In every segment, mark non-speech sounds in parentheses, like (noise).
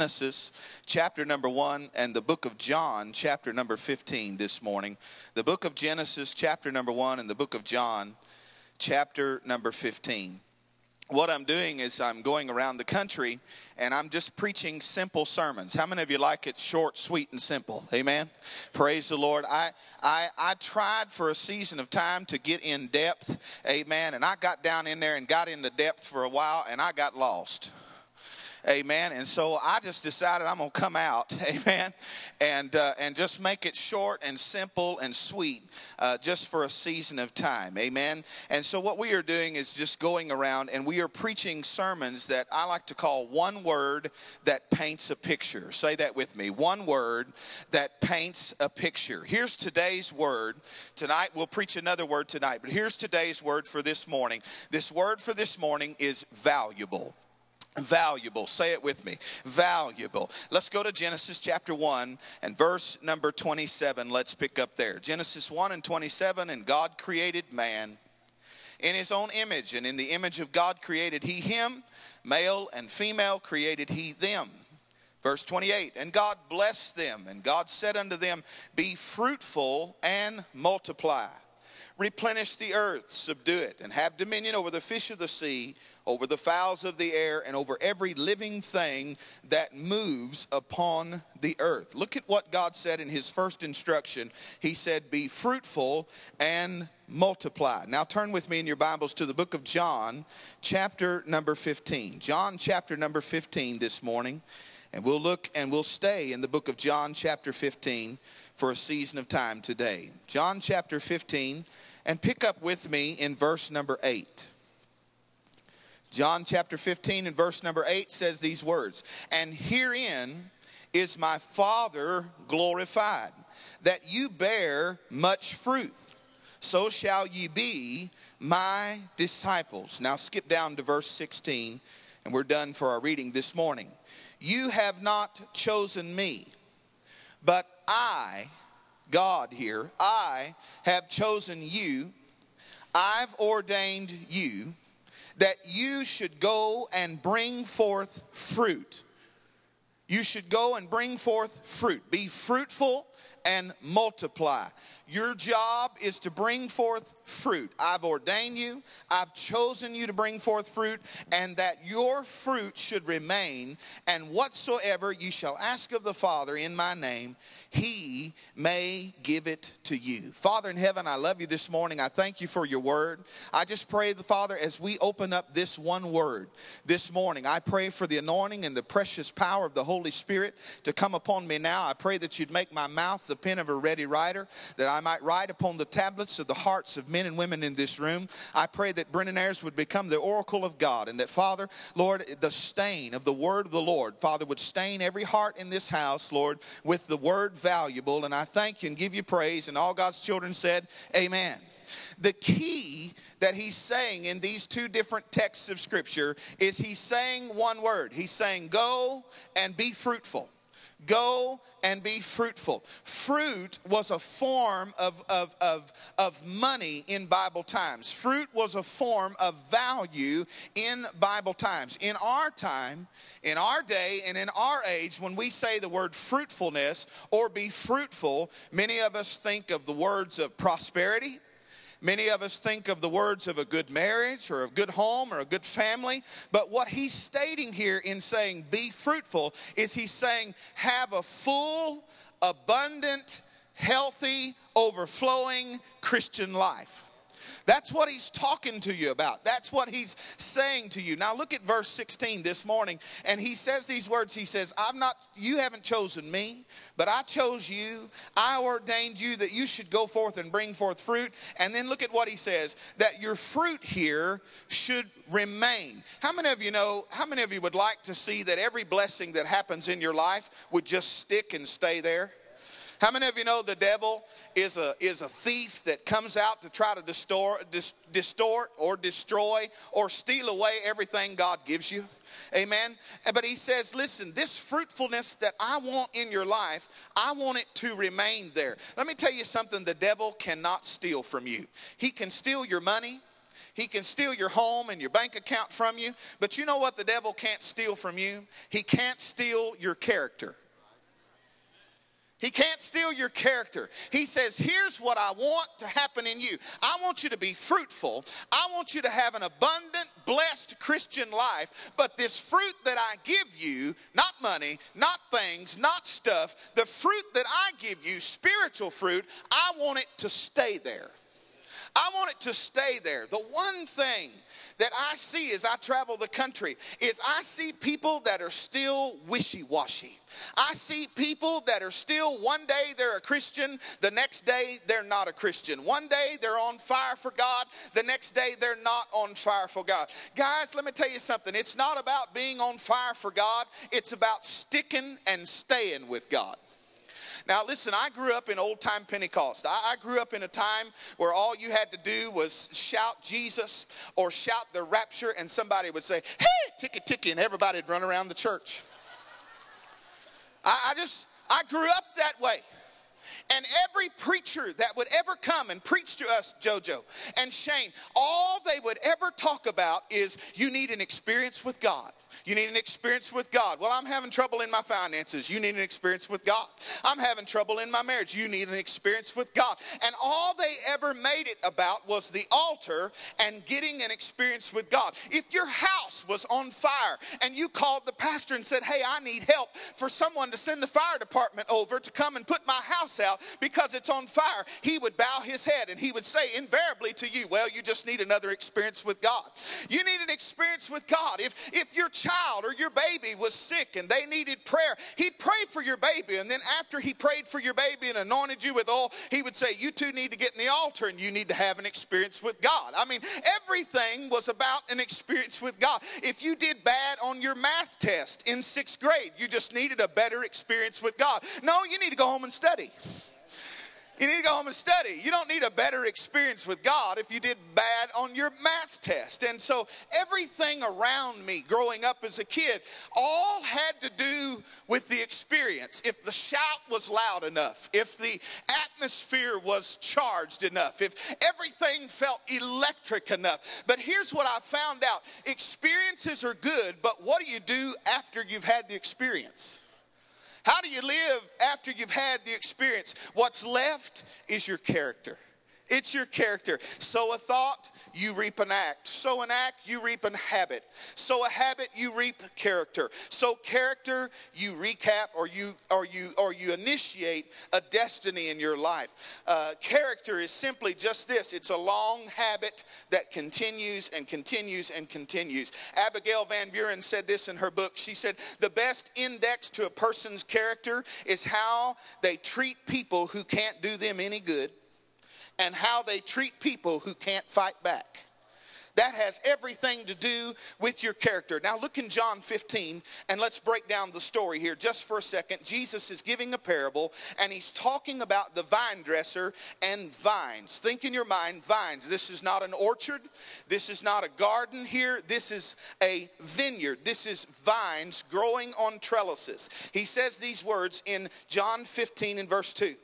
Genesis chapter number 1 and the book of John chapter number 15 this morning. The book of Genesis chapter number 1 and the book of John chapter number 15. What I'm doing is I'm going around the country and I'm just preaching simple sermons. How many of you like it short, sweet, and simple? Amen. Praise the Lord. I I I tried for a season of time to get in depth. Amen. And I got down in there and got in the depth for a while and I got lost. Amen. And so I just decided I'm going to come out, (laughs) amen, and, uh, and just make it short and simple and sweet uh, just for a season of time. Amen. And so what we are doing is just going around and we are preaching sermons that I like to call one word that paints a picture. Say that with me. One word that paints a picture. Here's today's word. Tonight we'll preach another word tonight, but here's today's word for this morning. This word for this morning is valuable. Valuable. Say it with me. Valuable. Let's go to Genesis chapter 1 and verse number 27. Let's pick up there. Genesis 1 and 27. And God created man in his own image, and in the image of God created he him, male and female created he them. Verse 28 And God blessed them, and God said unto them, Be fruitful and multiply replenish the earth, subdue it, and have dominion over the fish of the sea, over the fowls of the air, and over every living thing that moves upon the earth. Look at what God said in his first instruction. He said, Be fruitful and multiply. Now turn with me in your Bibles to the book of John, chapter number 15. John, chapter number 15 this morning. And we'll look and we'll stay in the book of John, chapter 15 for a season of time today. John chapter 15, and pick up with me in verse number 8. John chapter 15 and verse number 8 says these words And herein is my Father glorified, that you bear much fruit. So shall ye be my disciples. Now skip down to verse 16, and we're done for our reading this morning. You have not chosen me, but I, God here, I have chosen you, I've ordained you that you should go and bring forth fruit. You should go and bring forth fruit. Be fruitful and multiply. Your job is to bring forth fruit. I've ordained you, I've chosen you to bring forth fruit, and that your fruit should remain. And whatsoever you shall ask of the Father in my name, he may give it to you. Father in heaven, I love you this morning. I thank you for your word. I just pray, the Father, as we open up this one word this morning, I pray for the anointing and the precious power of the Holy Spirit to come upon me now. I pray that you'd make my mouth the pen of a ready writer, that I might write upon the tablets of the hearts of men and women in this room. I pray that Brennan Ayers would become the oracle of God, and that, Father, Lord, the stain of the word of the Lord, Father, would stain every heart in this house, Lord, with the word valuable. And I thank you and give you praise. And all God's children said, Amen. The key that he's saying in these two different texts of Scripture is he's saying one word. He's saying, Go and be fruitful. Go and be fruitful. Fruit was a form of, of, of, of money in Bible times. Fruit was a form of value in Bible times. In our time, in our day, and in our age, when we say the word fruitfulness or be fruitful, many of us think of the words of prosperity Many of us think of the words of a good marriage or a good home or a good family, but what he's stating here in saying be fruitful is he's saying have a full, abundant, healthy, overflowing Christian life. That's what he's talking to you about. That's what he's saying to you. Now look at verse 16 this morning, and he says these words. He says, I'm not, you haven't chosen me, but I chose you. I ordained you that you should go forth and bring forth fruit. And then look at what he says, that your fruit here should remain. How many of you know, how many of you would like to see that every blessing that happens in your life would just stick and stay there? How many of you know the devil is a, is a thief that comes out to try to distort, distort or destroy or steal away everything God gives you? Amen. But he says, listen, this fruitfulness that I want in your life, I want it to remain there. Let me tell you something the devil cannot steal from you. He can steal your money. He can steal your home and your bank account from you. But you know what the devil can't steal from you? He can't steal your character. He can't steal your character. He says, Here's what I want to happen in you. I want you to be fruitful. I want you to have an abundant, blessed Christian life. But this fruit that I give you, not money, not things, not stuff, the fruit that I give you, spiritual fruit, I want it to stay there. I want it to stay there. The one thing that I see as I travel the country is I see people that are still wishy washy. I see people that are still, one day they're a Christian, the next day they're not a Christian. One day they're on fire for God, the next day they're not on fire for God. Guys, let me tell you something. It's not about being on fire for God, it's about sticking and staying with God. Now, listen, I grew up in old time Pentecost. I, I, grew up in a time where all you had to do was shout Jesus or shout the rapture, and somebody would say, Hey, ticky ticky, and everybody'd run around the church. I, I just, I grew up that way. And every preacher that would ever come and preach to us, JoJo and Shane, all they would ever talk about is you need an experience with God. You need an experience with God. Well, I'm having trouble in my finances. You need an experience with God. I'm having trouble in my marriage. You need an experience with God. And all they ever made it about was the altar and getting an experience with God. If your house was on fire and you called the pastor and said, Hey, I need help for someone to send the fire department over to come and put my house out because it's on fire, he would bow his head and he would say invariably to you, Well, you just need another experience with God. You need an experience with God. If, if your child or your baby was sick and they needed prayer, he'd pray for your baby. And then after he prayed for your baby and anointed you with oil, he would say, You two need to get in the altar and you need to have an experience with God. I mean, everything was about an experience with God. If you did bad on your math test in sixth grade, you just needed a better experience with God. No, you need to go home and study. You need to go home and study. You don't need a better experience with God if you did bad on your math test. And so everything around me growing up as a kid all had to do with the experience. If the shout was loud enough, if the atmosphere was charged enough, if everything felt electric enough. But here's what I found out experiences are good, but what do you do after you've had the experience? How do you live after you've had the experience? What's left is your character. It's your character. Sow a thought, you reap an act. Sow an act, you reap a habit. Sow a habit, you reap character. Sow character, you recap or you or you or you initiate a destiny in your life. Uh, character is simply just this. It's a long habit that continues and continues and continues. Abigail Van Buren said this in her book. She said, "The best index to a person's character is how they treat people who can't do them any good." And how they treat people who can't fight back. That has everything to do with your character. Now, look in John 15 and let's break down the story here just for a second. Jesus is giving a parable and he's talking about the vine dresser and vines. Think in your mind, vines. This is not an orchard, this is not a garden here, this is a vineyard. This is vines growing on trellises. He says these words in John 15 and verse 2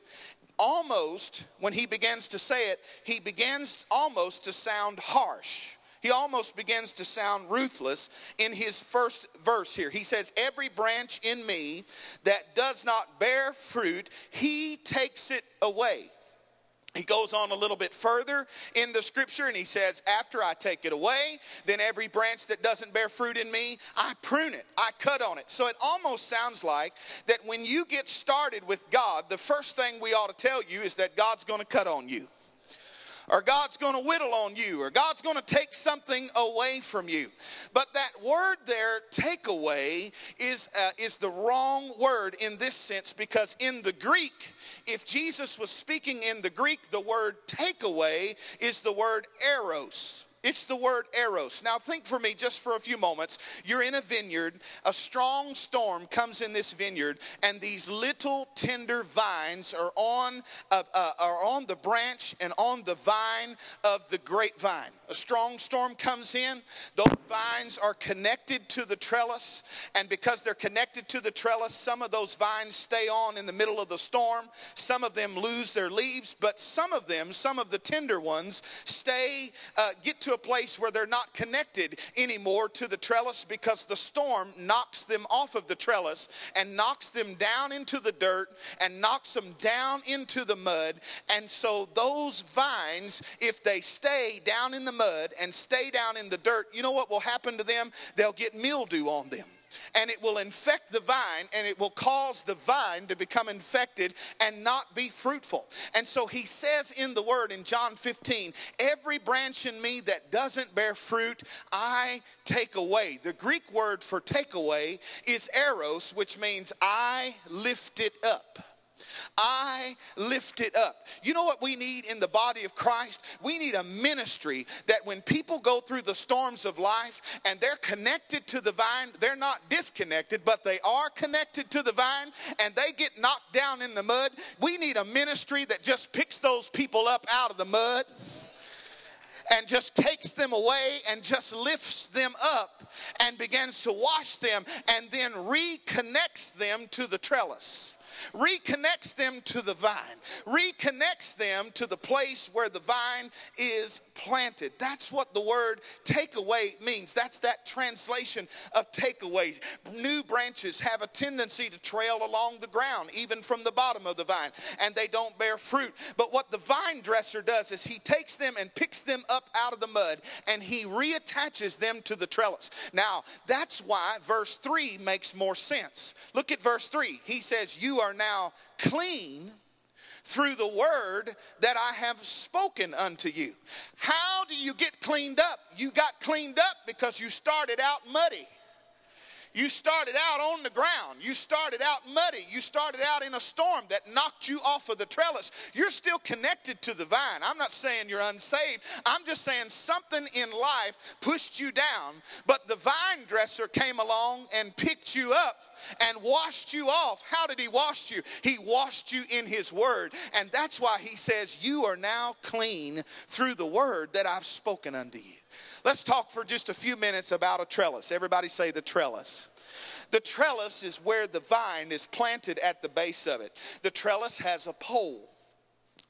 almost, when he begins to say it, he begins almost to sound harsh. He almost begins to sound ruthless in his first verse here. He says, Every branch in me that does not bear fruit, he takes it away. He goes on a little bit further in the scripture and he says, After I take it away, then every branch that doesn't bear fruit in me, I prune it, I cut on it. So it almost sounds like that when you get started with God, the first thing we ought to tell you is that God's going to cut on you or God's going to whittle on you, or God's going to take something away from you. But that word there, take away, is, uh, is the wrong word in this sense because in the Greek, if Jesus was speaking in the Greek, the word take away is the word eros. It's the word eros. Now, think for me just for a few moments. You're in a vineyard, a strong storm comes in this vineyard, and these little tender vines are on, uh, uh, are on the branch and on the vine of the grapevine. A strong storm comes in, those vines are connected to the trellis, and because they're connected to the trellis, some of those vines stay on in the middle of the storm. Some of them lose their leaves, but some of them, some of the tender ones, stay, uh, get to a place where they're not connected anymore to the trellis because the storm knocks them off of the trellis and knocks them down into the dirt and knocks them down into the mud. And so those vines, if they stay down in the mud and stay down in the dirt, you know what will happen to them? They'll get mildew on them and it will infect the vine and it will cause the vine to become infected and not be fruitful. And so he says in the word in John 15, every branch in me that doesn't bear fruit, I take away. The Greek word for take away is eros, which means I lift it up. I lift it up. You know what we need in the body of Christ? We need a ministry that when people go through the storms of life and they're connected to the vine, they're not disconnected, but they are connected to the vine and they get knocked down in the mud. We need a ministry that just picks those people up out of the mud and just takes them away and just lifts them up and begins to wash them and then reconnects them to the trellis reconnects them to the vine, reconnects them to the place where the vine is planted. That's what the word takeaway means. That's that translation of takeaway. New branches have a tendency to trail along the ground, even from the bottom of the vine, and they don't bear fruit. But what the vine dresser does is he takes them and picks them up out of the mud and he reattaches them to the trellis. Now, that's why verse 3 makes more sense. Look at verse 3. He says, You are now clean through the word that I have spoken unto you. How do you get cleaned up? You got cleaned up because you started out muddy. You started out on the ground. You started out muddy. You started out in a storm that knocked you off of the trellis. You're still connected to the vine. I'm not saying you're unsaved. I'm just saying something in life pushed you down, but the vine dresser came along and picked you up and washed you off. How did he wash you? He washed you in his word. And that's why he says, You are now clean through the word that I've spoken unto you. Let's talk for just a few minutes about a trellis. Everybody say the trellis. The trellis is where the vine is planted at the base of it. The trellis has a pole.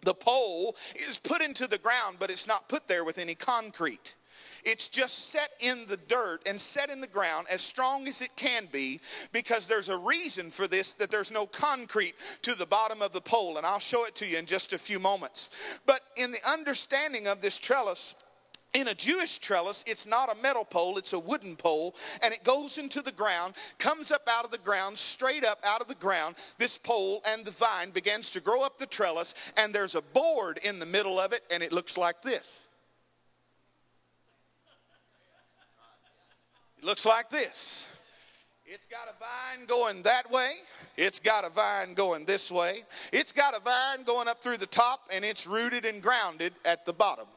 The pole is put into the ground, but it's not put there with any concrete. It's just set in the dirt and set in the ground as strong as it can be because there's a reason for this that there's no concrete to the bottom of the pole. And I'll show it to you in just a few moments. But in the understanding of this trellis, in a Jewish trellis, it's not a metal pole, it's a wooden pole, and it goes into the ground, comes up out of the ground, straight up out of the ground. This pole and the vine begins to grow up the trellis, and there's a board in the middle of it, and it looks like this. It looks like this. It's got a vine going that way. It's got a vine going this way. It's got a vine going up through the top, and it's rooted and grounded at the bottom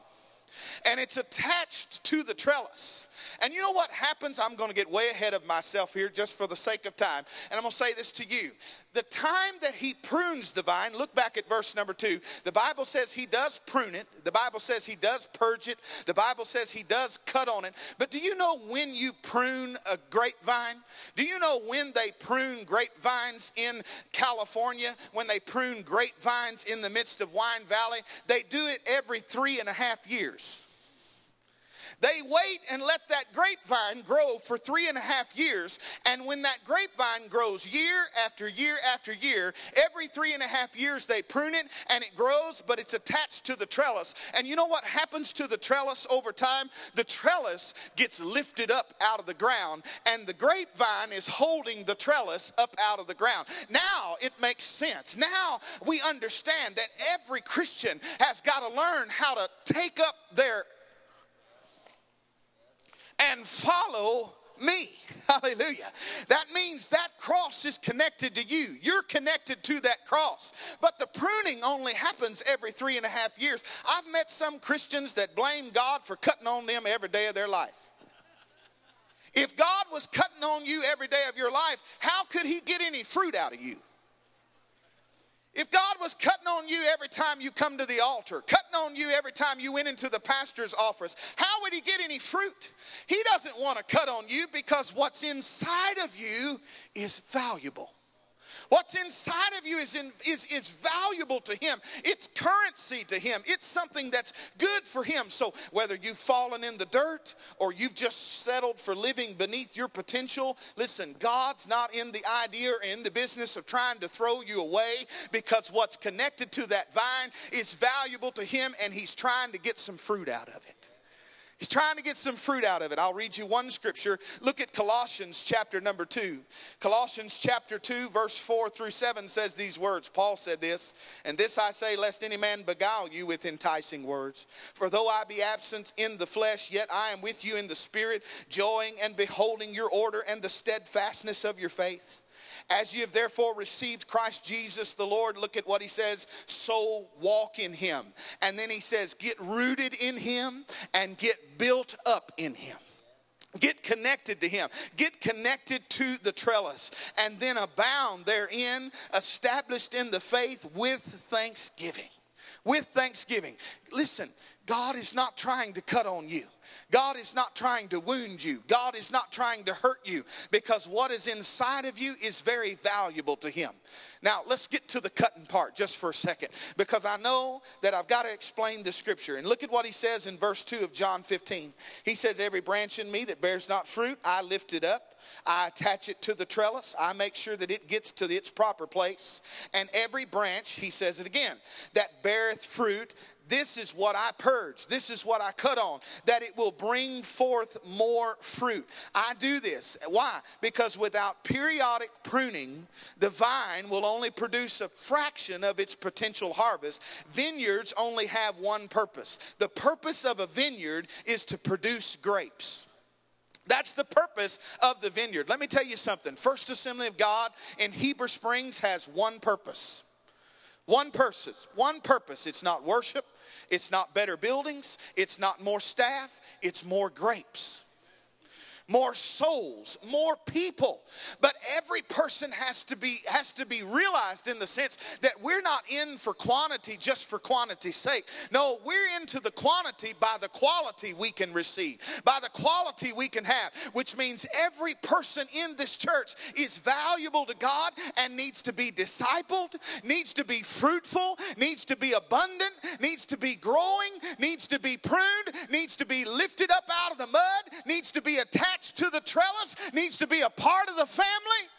and it's attached to the trellis. And you know what happens? I'm going to get way ahead of myself here just for the sake of time. And I'm going to say this to you. The time that he prunes the vine, look back at verse number two. The Bible says he does prune it. The Bible says he does purge it. The Bible says he does cut on it. But do you know when you prune a grapevine? Do you know when they prune grapevines in California? When they prune grapevines in the midst of Wine Valley? They do it every three and a half years. They wait and let that grapevine grow for three and a half years. And when that grapevine grows year after year after year, every three and a half years they prune it and it grows, but it's attached to the trellis. And you know what happens to the trellis over time? The trellis gets lifted up out of the ground, and the grapevine is holding the trellis up out of the ground. Now it makes sense. Now we understand that every Christian has got to learn how to take up their and follow me. (laughs) Hallelujah. That means that cross is connected to you. You're connected to that cross. But the pruning only happens every three and a half years. I've met some Christians that blame God for cutting on them every day of their life. If God was cutting on you every day of your life, how could He get any fruit out of you? If God was cutting on you every time you come to the altar, cutting on you every time you went into the pastor's office, how would he get any fruit? He doesn't want to cut on you because what's inside of you is valuable. What's inside of you is, in, is, is valuable to Him. It's currency to Him. It's something that's good for Him. So whether you've fallen in the dirt or you've just settled for living beneath your potential, listen, God's not in the idea or in the business of trying to throw you away because what's connected to that vine is valuable to Him and He's trying to get some fruit out of it. He's trying to get some fruit out of it. I'll read you one scripture. Look at Colossians chapter number 2. Colossians chapter 2, verse 4 through 7 says these words. Paul said this, and this I say, lest any man beguile you with enticing words. For though I be absent in the flesh, yet I am with you in the spirit, joying and beholding your order and the steadfastness of your faith as you have therefore received Christ Jesus the Lord, look at what he says, so walk in him. And then he says, get rooted in him and get built up in him. Get connected to him. Get connected to the trellis. And then abound therein, established in the faith with thanksgiving. With thanksgiving. Listen, God is not trying to cut on you. God is not trying to wound you. God is not trying to hurt you because what is inside of you is very valuable to Him. Now, let's get to the cutting part just for a second because I know that I've got to explain the scripture. And look at what He says in verse 2 of John 15. He says, Every branch in me that bears not fruit, I lift it up. I attach it to the trellis. I make sure that it gets to its proper place. And every branch, he says it again, that beareth fruit, this is what I purge. This is what I cut on, that it will bring forth more fruit. I do this. Why? Because without periodic pruning, the vine will only produce a fraction of its potential harvest. Vineyards only have one purpose the purpose of a vineyard is to produce grapes. That's the purpose of the vineyard. Let me tell you something. First Assembly of God in Heber Springs has one purpose. One purpose. One purpose. It's not worship. It's not better buildings. It's not more staff. It's more grapes more souls, more people. But every person has to be has to be realized in the sense that we're not in for quantity just for quantity's sake. No, we're into the quantity by the quality we can receive, by the quality we can have, which means every person in this church is valuable to God and needs to be discipled, needs to be fruitful, needs to be abundant, needs to be growing, needs to be pruned, needs to be lifted up out of the mud, needs to be attached attached to the trellis, needs to be a part of the family.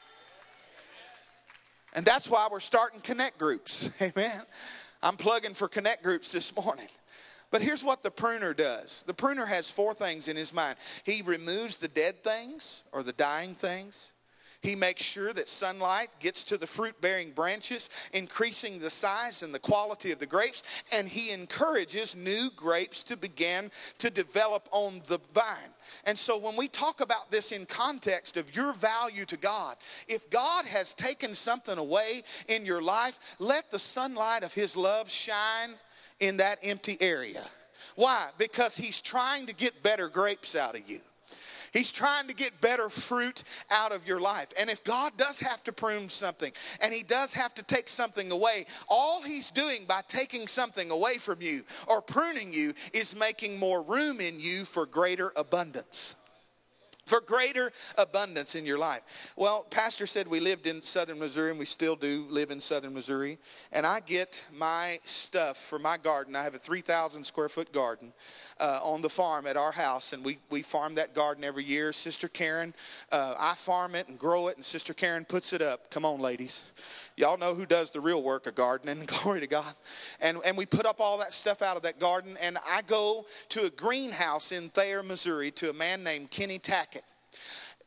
And that's why we're starting connect groups. (laughs) Amen. I'm plugging for connect groups this morning. But here's what the pruner does the pruner has four things in his mind he removes the dead things or the dying things, he makes sure that sunlight gets to the fruit bearing branches, increasing the size and the quality of the grapes. And he encourages new grapes to begin to develop on the vine. And so when we talk about this in context of your value to God, if God has taken something away in your life, let the sunlight of his love shine in that empty area. Why? Because he's trying to get better grapes out of you. He's trying to get better fruit out of your life. And if God does have to prune something and He does have to take something away, all He's doing by taking something away from you or pruning you is making more room in you for greater abundance for greater abundance in your life. Well, Pastor said we lived in southern Missouri, and we still do live in southern Missouri. And I get my stuff for my garden. I have a 3,000 square foot garden uh, on the farm at our house, and we, we farm that garden every year. Sister Karen, uh, I farm it and grow it, and Sister Karen puts it up. Come on, ladies. Y'all know who does the real work of gardening. (laughs) Glory to God. And, and we put up all that stuff out of that garden, and I go to a greenhouse in Thayer, Missouri, to a man named Kenny Tackett.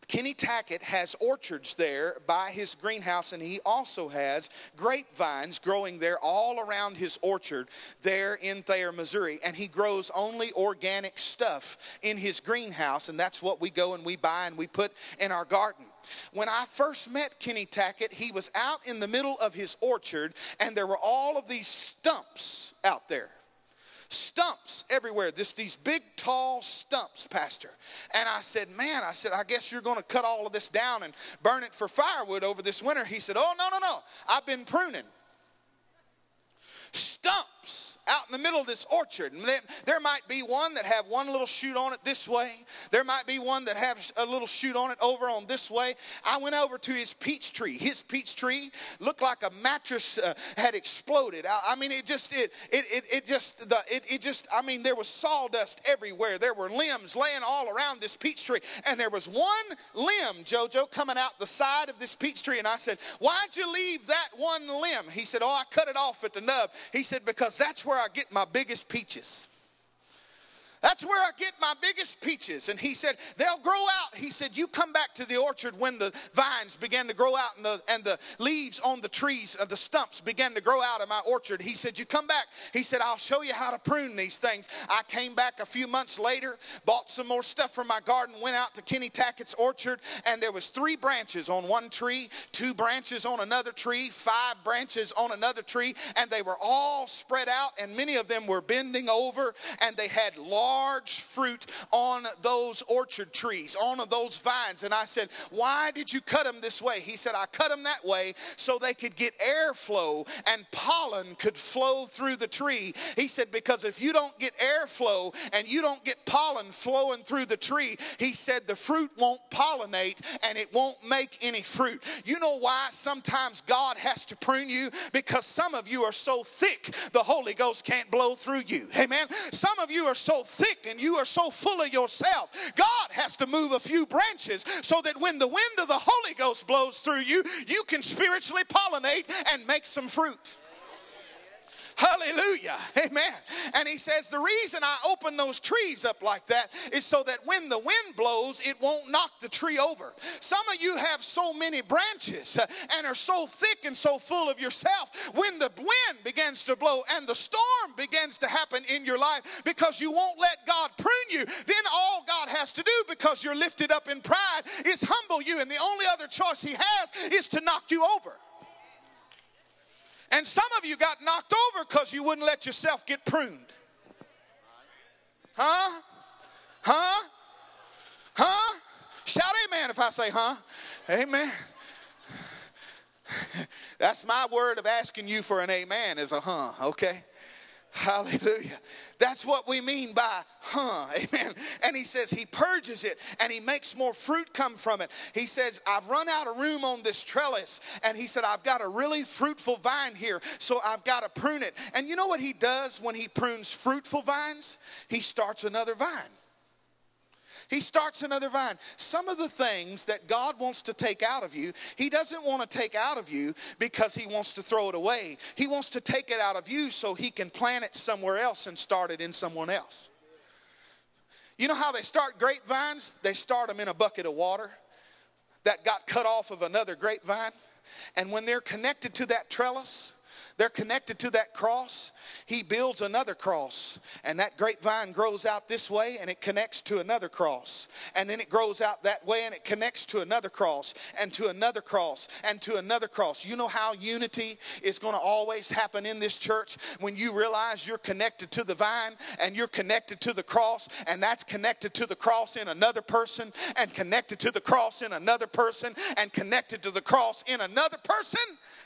Kenny Tackett has orchards there by his greenhouse, and he also has grapevines growing there all around his orchard there in Thayer, Missouri. And he grows only organic stuff in his greenhouse, and that's what we go and we buy and we put in our garden. When I first met Kenny Tackett, he was out in the middle of his orchard, and there were all of these stumps out there stumps everywhere. This these big tall stumps, Pastor. And I said, Man, I said, I guess you're going to cut all of this down and burn it for firewood over this winter. He said, Oh, no, no, no. I've been pruning. Stumps out in the middle of this orchard. There might be one that have one little shoot on it this way. There might be one that have a little shoot on it over on this way. I went over to his peach tree. His peach tree looked like a mattress uh, had exploded. I, I, mean, it just, it, it, it, it just, the, it, it just, I mean, there was sawdust everywhere. There were limbs laying all around this peach tree. And there was one limb, JoJo, coming out the side of this peach tree. And I said, Why'd you leave that one limb? He said, Oh, I cut it off at the nub. He said, Because that's where I get my biggest peaches. That's where I get my biggest peaches. And he said, they'll grow out. He said, you come back to the orchard when the vines began to grow out and the, and the leaves on the trees, uh, the stumps began to grow out of my orchard. He said, you come back. He said, I'll show you how to prune these things. I came back a few months later, bought some more stuff from my garden, went out to Kenny Tackett's orchard, and there was three branches on one tree, two branches on another tree, five branches on another tree, and they were all spread out, and many of them were bending over, and they had long large fruit on those orchard trees, on those vines. And I said, Why did you cut them this way? He said, I cut them that way so they could get airflow and pollen could flow through the tree. He said, Because if you don't get airflow and you don't get pollen flowing through the tree, he said, the fruit won't pollinate and it won't make any fruit. You know why sometimes God has to prune you? Because some of you are so thick, the Holy Ghost can't blow through you. Amen. Some of you are so thick and you are so full of yourself. God has to move a few branches so that when the wind of the Holy Ghost blows through you, you can spiritually pollinate and make some fruit. Hallelujah. Amen. And he says, The reason I open those trees up like that is so that when the wind blows, it won't knock the tree over. Some of you have so many branches uh, and are so thick and so full of yourself. When the wind begins to blow and the storm begins to happen in your life because you won't let God prune you, then all God has to do because you're lifted up in pride is humble you. And the only other choice he has is to knock you over. And some of you got knocked over because you wouldn't let yourself get pruned. Huh? Huh? Huh? Shout amen if I say, huh? Amen. (laughs) That's my word of asking you for an amen is a huh, okay? Hallelujah. That's what we mean by, huh? (laughs) Amen. And he says he purges it and he makes more fruit come from it. He says, I've run out of room on this trellis. And he said, I've got a really fruitful vine here, so I've got to prune it. And you know what he does when he prunes fruitful vines? He starts another vine. He starts another vine. Some of the things that God wants to take out of you, He doesn't want to take out of you because He wants to throw it away. He wants to take it out of you so He can plant it somewhere else and start it in someone else. You know how they start grapevines? They start them in a bucket of water that got cut off of another grapevine. And when they're connected to that trellis, they're connected to that cross. He builds another cross, and that grapevine grows out this way and it connects to another cross. And then it grows out that way and it connects to another cross, and to another cross, and to another cross. You know how unity is going to always happen in this church when you realize you're connected to the vine and you're connected to the cross, and that's connected to the cross in another person, and connected to the cross in another person, and connected to the cross in another person.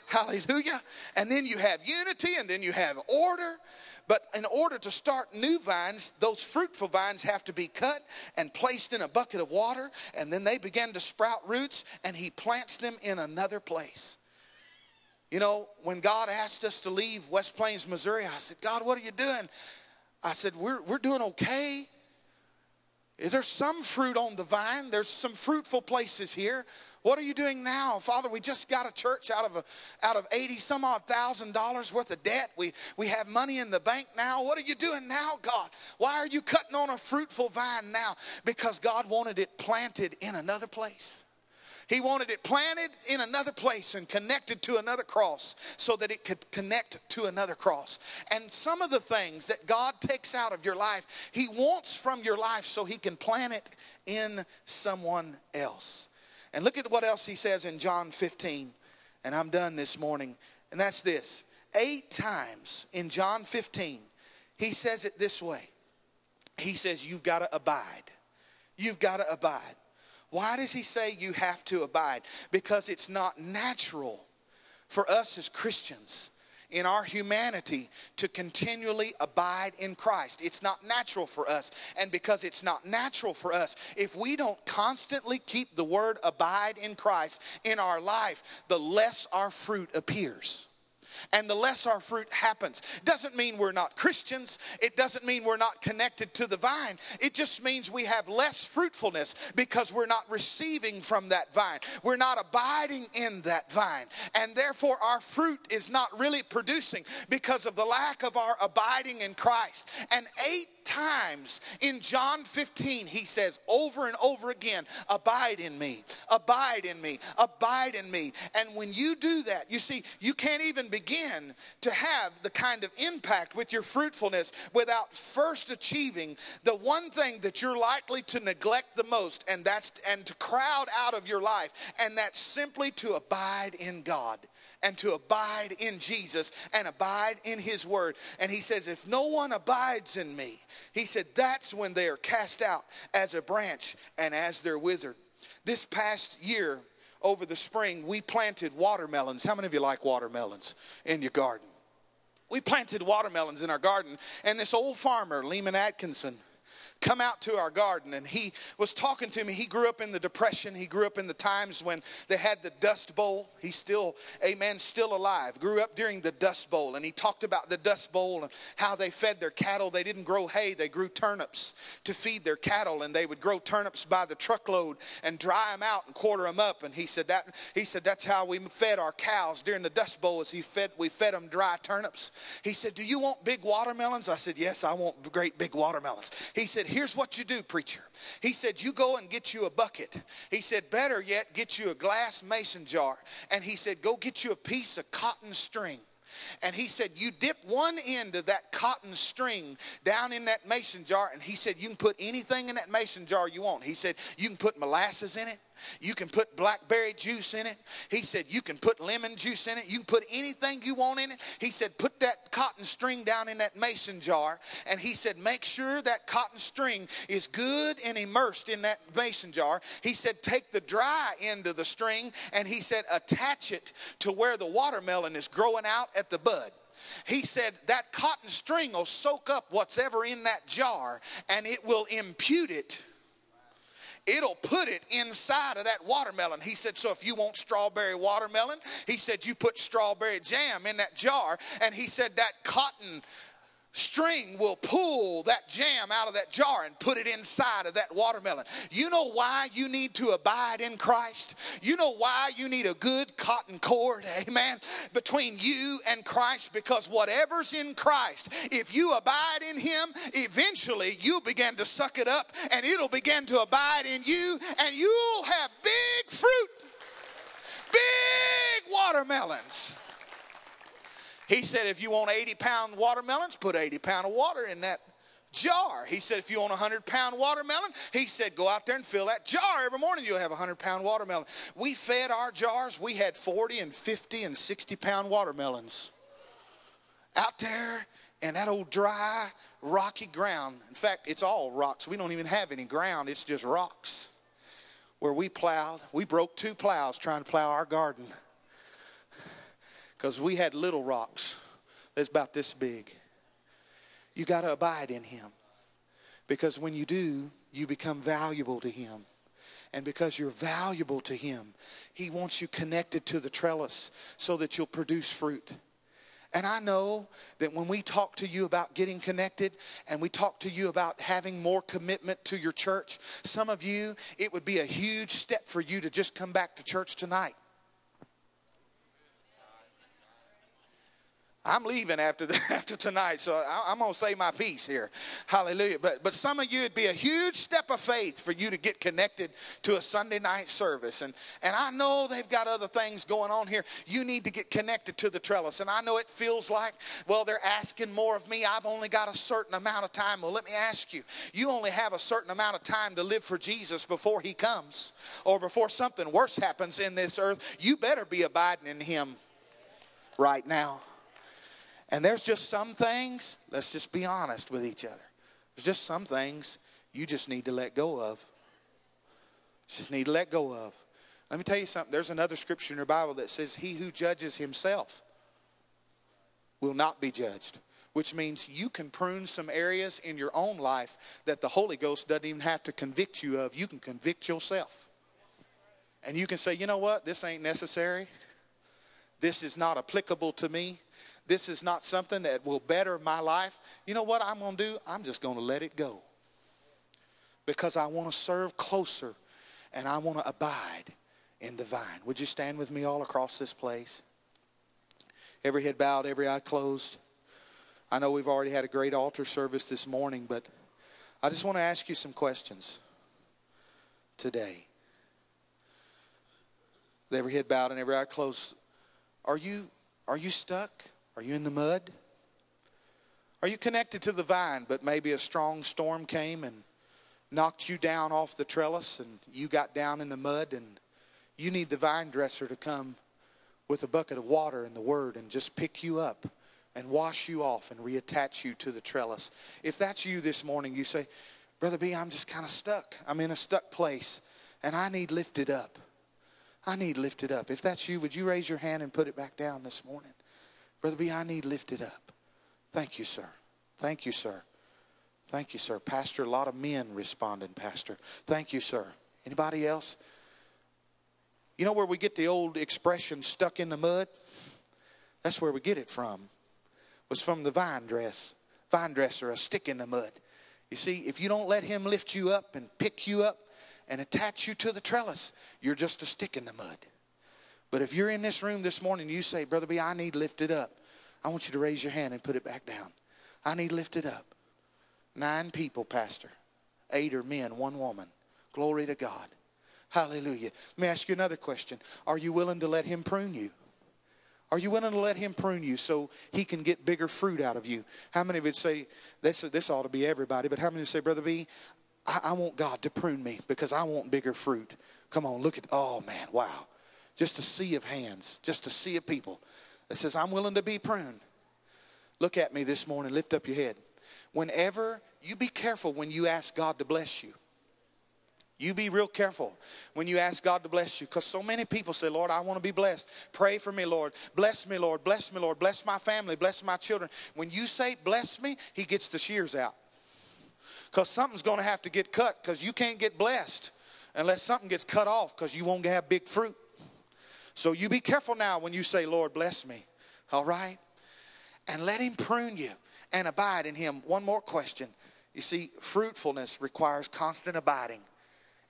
Hallelujah. And then you have unity and then you have order. But in order to start new vines, those fruitful vines have to be cut and placed in a bucket of water, and then they begin to sprout roots, and He plants them in another place. You know, when God asked us to leave West Plains, Missouri, I said, God, what are you doing? I said, We're, we're doing okay. There's some fruit on the vine, there's some fruitful places here. What are you doing now? Father, we just got a church out of a, out of 80 some odd thousand dollars worth of debt. We, we have money in the bank now. What are you doing now, God? Why are you cutting on a fruitful vine now? Because God wanted it planted in another place. He wanted it planted in another place and connected to another cross so that it could connect to another cross. And some of the things that God takes out of your life, He wants from your life so He can plant it in someone else. And look at what else he says in John 15. And I'm done this morning. And that's this eight times in John 15, he says it this way He says, You've got to abide. You've got to abide. Why does he say you have to abide? Because it's not natural for us as Christians. in our humanity to continually abide in Christ. It's not natural for us. And because it's not natural for us, if we don't constantly keep the word abide in Christ in our life, the less our fruit appears and the less our fruit happens. Doesn't mean we're not Christians. It doesn't mean we're not connected to the vine. It just means we have less fruitfulness because we're not receiving from that vine. We're not abiding in that vine. And therefore, our fruit is not really producing because of the lack of our abiding in Christ. And eight times in John 15, he says over and over again, Abide in me, abide in me, abide in me. And when you do that, you see, you can't even begin to have the kind of impact with your fruitfulness without first achieving the one thing that you're likely to neglect the most, and that's and to crowd out of your life, and that's simply to abide in God and to abide in Jesus and abide in His Word. And He says, If no one abides in me, He said, that's when they are cast out as a branch and as they're withered. This past year, over the spring, we planted watermelons. How many of you like watermelons in your garden? We planted watermelons in our garden, and this old farmer, Lehman Atkinson, come out to our garden and he was talking to me. He grew up in the Depression. He grew up in the times when they had the Dust Bowl. He's still, amen, still alive. Grew up during the Dust Bowl. And he talked about the Dust Bowl and how they fed their cattle. They didn't grow hay, they grew turnips to feed their cattle. And they would grow turnips by the truckload and dry them out and quarter them up. And he said that he said that's how we fed our cows during the Dust Bowl as he fed we fed them dry turnips. He said, Do you want big watermelons? I said, Yes, I want great big watermelons. He said, Here's what you do, preacher. He said, You go and get you a bucket. He said, Better yet, get you a glass mason jar. And he said, Go get you a piece of cotton string. And he said, You dip one end of that cotton string down in that mason jar. And he said, You can put anything in that mason jar you want. He said, You can put molasses in it. You can put blackberry juice in it. He said, You can put lemon juice in it. You can put anything you want in it. He said, Put that cotton string down in that mason jar. And he said, Make sure that cotton string is good and immersed in that mason jar. He said, Take the dry end of the string and he said, Attach it to where the watermelon is growing out at the bud. He said that cotton string will soak up what's ever in that jar and it will impute it it'll put it inside of that watermelon. He said, So if you want strawberry watermelon, he said, You put strawberry jam in that jar. And he said, That cotton string will pull that jam out of that jar and put it inside of that watermelon. You know why you need to abide in Christ? You know why you need a good cotton cord, (laughs) amen, between you and Christ? Because whatever's in Christ, if you abide in Him, eventually you begin to suck it up and it'll begin to abide in you and you'll have big fruit, big watermelons. He said, if you want 80 pound watermelons, put 80 pound of water in that jar. He said, if you want a 100 pound watermelon, he said, go out there and fill that jar. Every morning you'll have a 100 pound watermelon. We fed our jars, we had 40 and 50 and 60 pound watermelons out there in that old dry, rocky ground. In fact, it's all rocks. We don't even have any ground, it's just rocks. Where we plowed, we broke two plows trying to plow our garden because we had little rocks that's about this big. You got to abide in Him because when you do, you become valuable to Him. And because you're valuable to Him, He wants you connected to the trellis so that you'll produce fruit. And I know that when we talk to you about getting connected and we talk to you about having more commitment to your church, some of you, it would be a huge step for you to just come back to church tonight. I'm leaving after the, (laughs) after tonight, so I, am going to say my piece here. Hallelujah. But but some of you, it'd be a huge step of faith for you to get connected to a Sunday night service. And and I know they've got other things going on here. You need to get connected to the trellis. And I know it feels like, well, they're asking more of me. I've only got a certain amount of time. Well, let me ask you. You only have a certain amount of time to live for Jesus before he comes or before something worse happens in this earth. You better be abiding in him right now. And there's just some things, let's just be honest with each other. There's just some things you just need to let go of. Just need to let go of. Let me tell you something. There's another scripture in your Bible that says, He who judges himself will not be judged. Which means you can prune some areas in your own life that the Holy Ghost doesn't even have to convict you of. You can convict yourself. And you can say, you know what? This ain't necessary. This is not applicable to me. This is not something that will better my life. You know what I'm going to do? I'm just going to let it go. Because I want to serve closer and I want to abide in the vine. Would you stand with me all across this place? Every head bowed, every eye closed. I know we've already had a great altar service this morning, but I just want to ask you some questions today. With every head bowed and every eye closed, are you are you stuck? Are you in the mud? Are you connected to the vine, but maybe a strong storm came and knocked you down off the trellis and you got down in the mud and you need the vine dresser to come with a bucket of water and the word and just pick you up and wash you off and reattach you to the trellis. If that's you this morning, you say, Brother B, I'm just kind of stuck. I'm in a stuck place and I need lifted up. I need lifted up. If that's you, would you raise your hand and put it back down this morning? Brother B, I need lifted up. Thank you, sir. Thank you, sir. Thank you, sir. Pastor, a lot of men responding, Pastor. Thank you, sir. Anybody else? You know where we get the old expression stuck in the mud? That's where we get it from was from the vine dress, vine dresser, a stick in the mud. You see, if you don't let him lift you up and pick you up and attach you to the trellis, you're just a stick in the mud. But if you're in this room this morning, you say, Brother B, I need lifted up. I want you to raise your hand and put it back down. I need lifted up. Nine people, Pastor. Eight are men, one woman. Glory to God. Hallelujah. Let me ask you another question. Are you willing to let him prune you? Are you willing to let him prune you so he can get bigger fruit out of you? How many of you say, this, this ought to be everybody, but how many say, Brother B, I, I want God to prune me because I want bigger fruit? Come on, look at, oh man, wow. Just a sea of hands, just a sea of people that says, I'm willing to be pruned. Look at me this morning, lift up your head. Whenever, you be careful when you ask God to bless you. You be real careful when you ask God to bless you because so many people say, Lord, I want to be blessed. Pray for me, Lord. Bless me, Lord. Bless me, Lord. Bless my family. Bless my children. When you say, bless me, He gets the shears out because something's going to have to get cut because you can't get blessed unless something gets cut off because you won't have big fruit. So you be careful now when you say, Lord, bless me. All right? And let Him prune you and abide in Him. One more question. You see, fruitfulness requires constant abiding.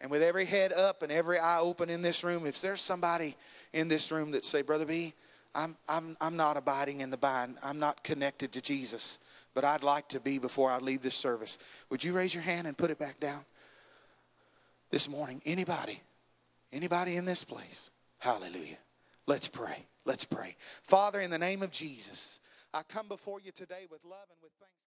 And with every head up and every eye open in this room, if there's somebody in this room that say, Brother B, I'm, I'm, I'm not abiding in the vine. I'm not connected to Jesus, but I'd like to be before I leave this service. Would you raise your hand and put it back down? This morning, anybody, anybody in this place? Hallelujah. Let's pray. Let's pray. Father, in the name of Jesus, I come before you today with love and with thanks.